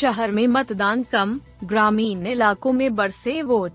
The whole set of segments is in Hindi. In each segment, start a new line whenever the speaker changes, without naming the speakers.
शहर में मतदान कम, ग्रामीण इलाकों में बरसे वोट।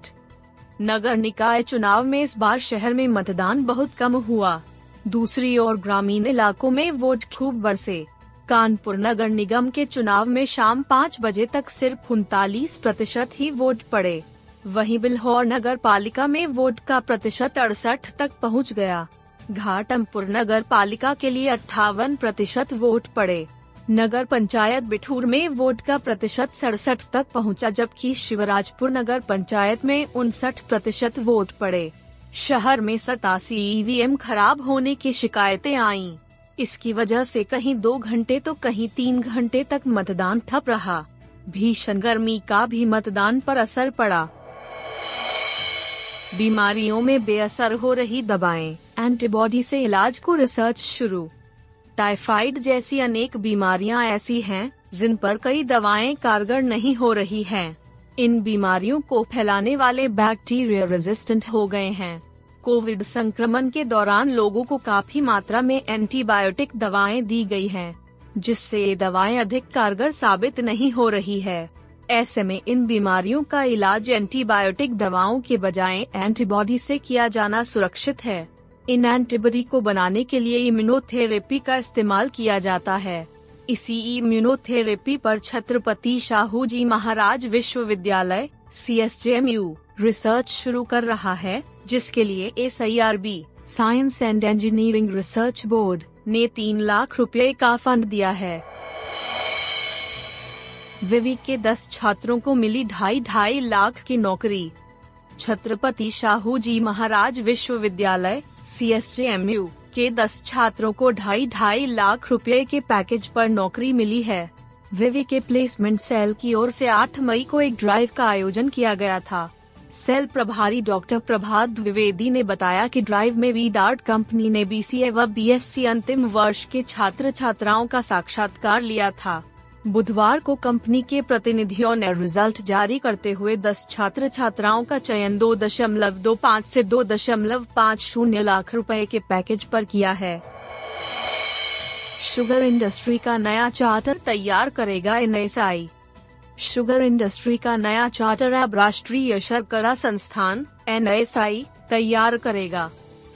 नगर निकाय चुनाव में इस बार शहर में मतदान बहुत कम हुआ। दूसरी ओर ग्रामीण इलाकों में वोट खूब बरसे। कानपुर नगर निगम के चुनाव में शाम पाँच बजे तक सिर्फ़ उनतालीस प्रतिशत ही वोट पड़े। वहीं बिल्हौर नगर पालिका में वोट का प्रतिशत अड़सठ तक पहुँच गया। घाटमपुर नगर पालिका के लिए अट्ठावन प्रतिशत वोट पड़े। नगर पंचायत बिठूर में वोट का प्रतिशत सड़सठ तक पहुँचा, जबकि शिवराजपुर नगर पंचायत में उनसठ प्रतिशत वोट पड़े। शहर में सतासी ईवीएम खराब होने की शिकायतें आईं। इसकी वजह से कहीं दो घंटे तो कहीं तीन घंटे तक मतदान ठप रहा। भीषण गर्मी का भी मतदान पर असर पड़ा। बीमारियों में बेअसर हो रही दवाएँ। एंटीबॉडी से इलाज को रिसर्च शुरू। टाइफाइड जैसी अनेक बीमारियाँ ऐसी हैं जिन पर कई दवाएँ कारगर नहीं हो रही हैं। इन बीमारियों को फैलाने वाले बैक्टीरिया रेजिस्टेंट हो गए हैं। कोविड संक्रमण के दौरान लोगों को काफ़ी मात्रा में एंटीबायोटिक दवाएँ दी गई हैं, जिससे ये दवाएँ अधिक कारगर साबित नहीं हो रही है। ऐसे में इन बीमारियों का इलाज एंटीबायोटिक दवाओं के बजाय एंटीबॉडी से किया जाना सुरक्षित है। इन एंटीबॉडी को बनाने के लिए इम्यूनोथेरेपी का इस्तेमाल किया जाता है। इसी इम्यूनोथेरेपी पर छत्रपति शाहू जी महाराज विश्वविद्यालय सी एस रिसर्च शुरू कर रहा है, जिसके लिए S I R B science and engineering research board ने तीन लाख रुपए का फंड दिया है। विवि के दस छात्रों को मिली ढाई ढाई लाख की नौकरी। छत्रपति शाहू जी महाराज विश्वविद्यालय सी एस के दस छात्रों को ढाई ढाई लाख रुपए के पैकेज पर नौकरी मिली है। विवि के प्लेसमेंट सेल की ओर से 8 मई को एक ड्राइव का आयोजन किया गया था। सेल प्रभारी डॉक्टर प्रभात द्विवेदी ने बताया कि ड्राइव में वी डार्ट कंपनी ने बीसीए व बीएससी अंतिम वर्ष के छात्र छात्राओं का साक्षात्कार लिया था। बुधवार को कंपनी के प्रतिनिधियों ने रिज़ल्ट जारी करते हुए 10 छात्र छात्राओं का चयन दो दशमलव दो पाँच ऐसी दो दशमलव पाँच शून्य लाख रुपए के पैकेज पर किया है। शुगर इंडस्ट्री का नया चार्टर तैयार करेगा एनएसआई। शुगर इंडस्ट्री का नया चार्टर अब राष्ट्रीय शर्करा संस्थान, एनएसआई, तैयार करेगा।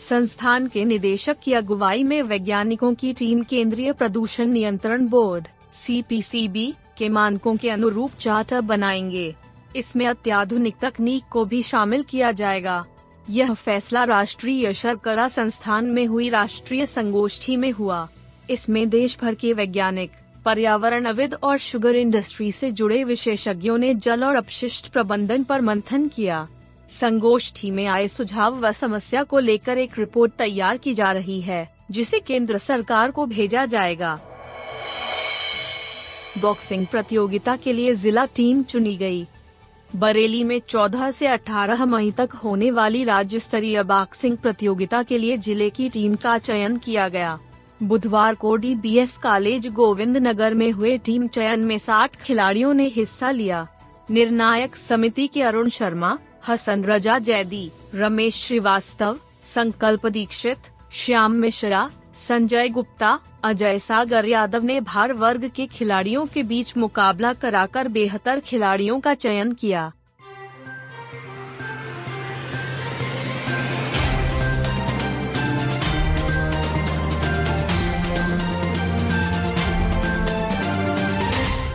संस्थान के निदेशक की अगुवाई में वैज्ञानिकों की टीम केंद्रीय प्रदूषण नियंत्रण बोर्ड। सीपीसीबी के मानकों के अनुरूप चार्टर बनाएँगे। इसमें अत्याधुनिक तकनीक को भी शामिल किया जाएगा। यह फैसला राष्ट्रीय शर्करा संस्थान में हुई राष्ट्रीय संगोष्ठी में हुआ। इसमें देश भर के वैज्ञानिक पर्यावरणविद और शुगर इंडस्ट्री से जुड़े विशेषज्ञों ने जल और अपशिष्ट प्रबंधन पर मंथन किया। संगोष्ठी में आए सुझाव व समस्या को लेकर एक रिपोर्ट तैयार की जा रही है, जिसे केंद्र सरकार को भेजा जाएगा। बॉक्सिंग प्रतियोगिता के लिए जिला टीम चुनी गई। बरेली में 14 से 18 मई तक होने वाली राज्य स्तरीय बॉक्सिंग प्रतियोगिता के लिए ज़िले की टीम का चयन किया गया बुधवार को D B S college Govind Nagar में हुए टीम चयन में 60 खिलाड़ियों ने हिस्सा लिया निर्णायक समिति के अरुण शर्मा, हसन रजा जैदी, रमेश श्रीवास्तव, संकल्प दीक्षित, श्याम मिश्रा संजय गुप्ता, अजय सागर यादव ने भार वर्ग के खिलाड़ियों के बीच मुकाबला कराकर बेहतर खिलाड़ियों का चयन किया।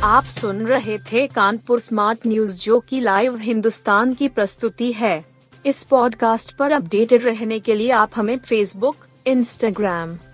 आप सुन रहे थे कानपुर स्मार्ट न्यूज़, जो की लाइव हिंदुस्तान की प्रस्तुति है। इस पॉडकास्ट पर अपडेटेड रहने के लिए आप हमें फेसबुक इंस्टाग्राम